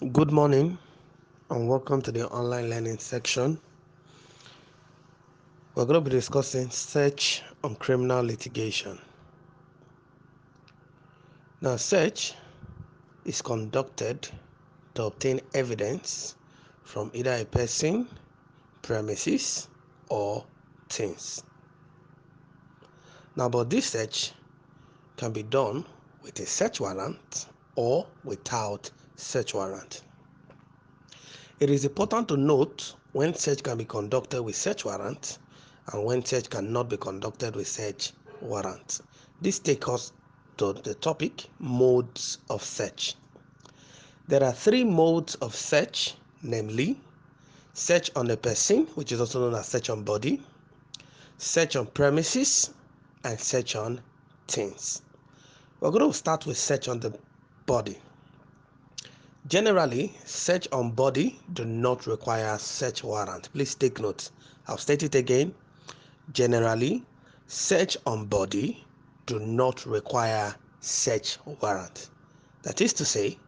Good morning and welcome to the online learning section. We're going to be discussing search on criminal litigation. Now, search is conducted to obtain evidence from either a person, premises, or things. Now, but this search can be done with a search warrant or without search warrant. It is important to note when search can be conducted with search warrant and when search cannot be conducted with search warrant. This takes us to the topic modes of search. There are three modes of search, namely search on a person, which is also known as search on body, search on premises, and search on things. We're going to start with search on the body. Generally, search on body do not require search warrant. Please take note. I'll state it again. Generally, search on body do not require search warrant. That is to say,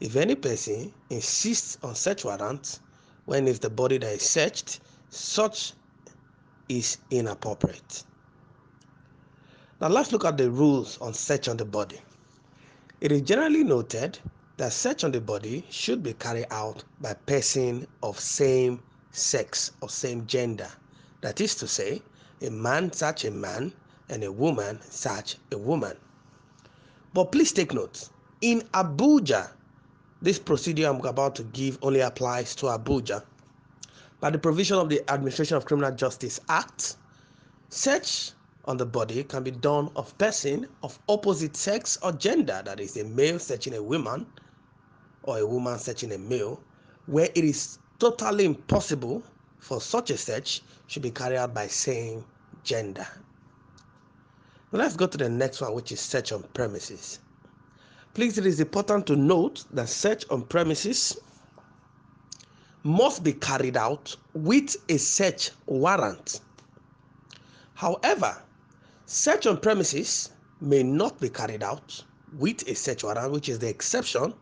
if any person insists on search warrant when it's the body that is searched, such is inappropriate. Now let's look at the rules on search on the body. It is generally noted that search on the body should be carried out by person of same sex or same gender. That is to say, a man such a man and a woman such a woman. But please take note, in Abuja, this procedure I'm about to give only applies to Abuja. By the provision of the Administration of Criminal Justice Act, search on the body can be done of person of opposite sex or gender, that is, a male searching a woman or a woman searching a male, where it is totally impossible for such a search should be carried out by same gender. Now let's go to the next one, which is search on premises. Please, it is important to note that search on premises must be carried out with a search warrant. However, search on premises may not be carried out with a search warrant, which is the exception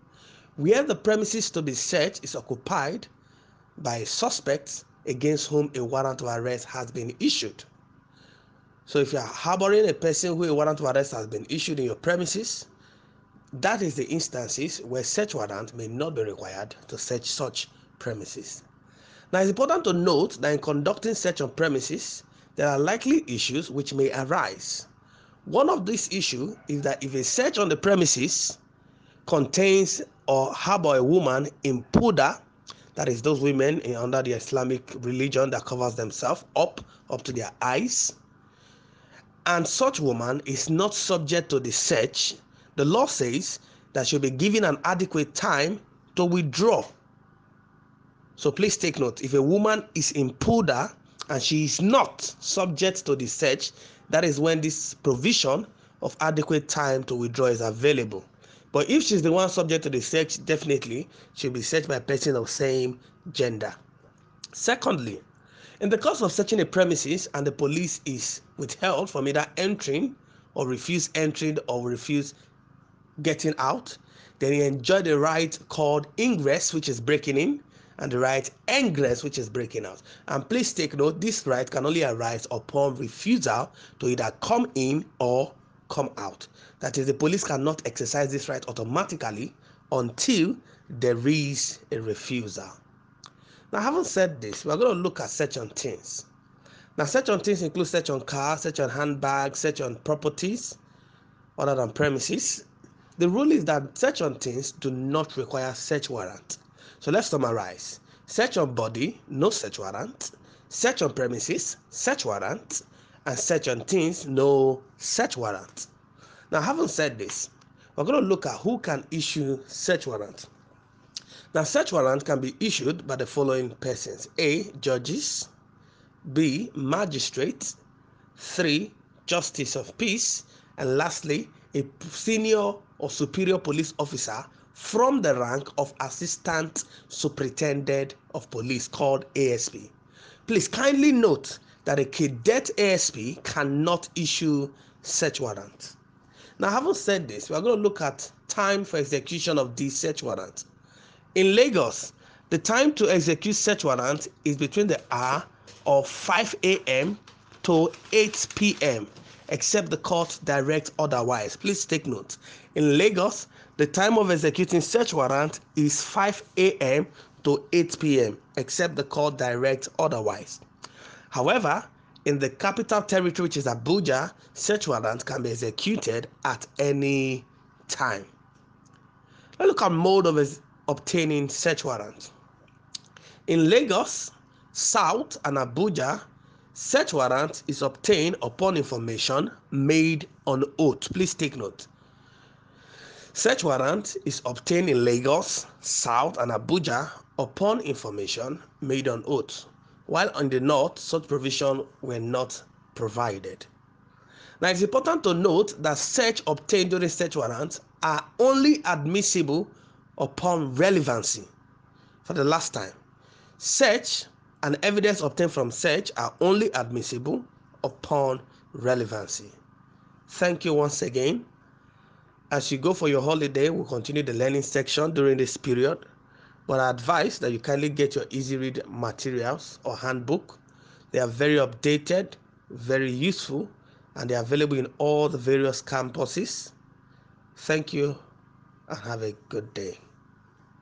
where the premises to be searched is occupied by suspects against whom a warrant of arrest has been issued. So if you are harboring a person who a warrant of arrest has been issued in your premises, that is the instances where search warrant may not be required to search such premises. Now it's important to note that in conducting search on premises, there are likely issues which may arise. One of these issues is that if a search on the premises contains or harbor a woman in purdah, that is those women under the Islamic religion that covers themselves up up to their eyes, and such woman is not subject to the search, the law says that she'll be given an adequate time to withdraw. So please take note: if a woman is in purdah and she is not subject to the search, that is when this provision of adequate time to withdraw is available. But if she's the one subject to the search, definitely she'll be searched by a person of same gender. Secondly, in the course of searching a premises and the police is withheld from either entering or refuse entering or refuse getting out, then you enjoy the right called ingress, which is breaking in, and the right egress, which is breaking out. And please take note, this right can only arise upon refusal to either come in or come out. That is, the police cannot exercise this right automatically until there is a refusal. Now, having said this, we're going to look at search on things. Now, search on things include search on cars, search on handbags, search on properties other than premises. The rule is that search on things do not require search warrant. So let's summarize. Search on body, no search warrant. Search on premises, search warrant and search on things, no search warrant. Now, having said this, we're going to look at who can issue search warrant. Now, search warrant can be issued by the following persons A. Judges, B. Magistrates, 3. Justice of Peace, and lastly, a senior or superior police officer from the rank of Assistant Superintendent of Police called ASP. Please kindly note that a cadet ASP cannot issue search warrant. Now, having said this, we are going to look at time for execution of these search warrants. In Lagos, the time to execute search warrant is between the hour of 5 a.m. to 8 p.m. except the court directs otherwise. Please take note. In Lagos, the time of executing search warrant is 5 a.m. to 8 p.m. except the court direct otherwise. However, in the capital territory, which is Abuja, search warrant can be executed at any time. Let's look at mode of obtaining search warrant. In Lagos, South, and Abuja, search warrant is obtained upon information made on oath. Please take note. Search warrant is obtained in Lagos, South, and Abuja upon information made on oath while on the north, such provision were not provided. Now, it's important to note that search obtained during search warrants are only admissible upon relevancy. For the last time, search and evidence obtained from search are only admissible upon relevancy. Thank you once again. As you go for your holiday, we'll continue the learning section during this period. But I advise that you kindly get your easy read materials or handbook. They are very updated, very useful, and they are available in all the various campuses. Thank you and have a good day.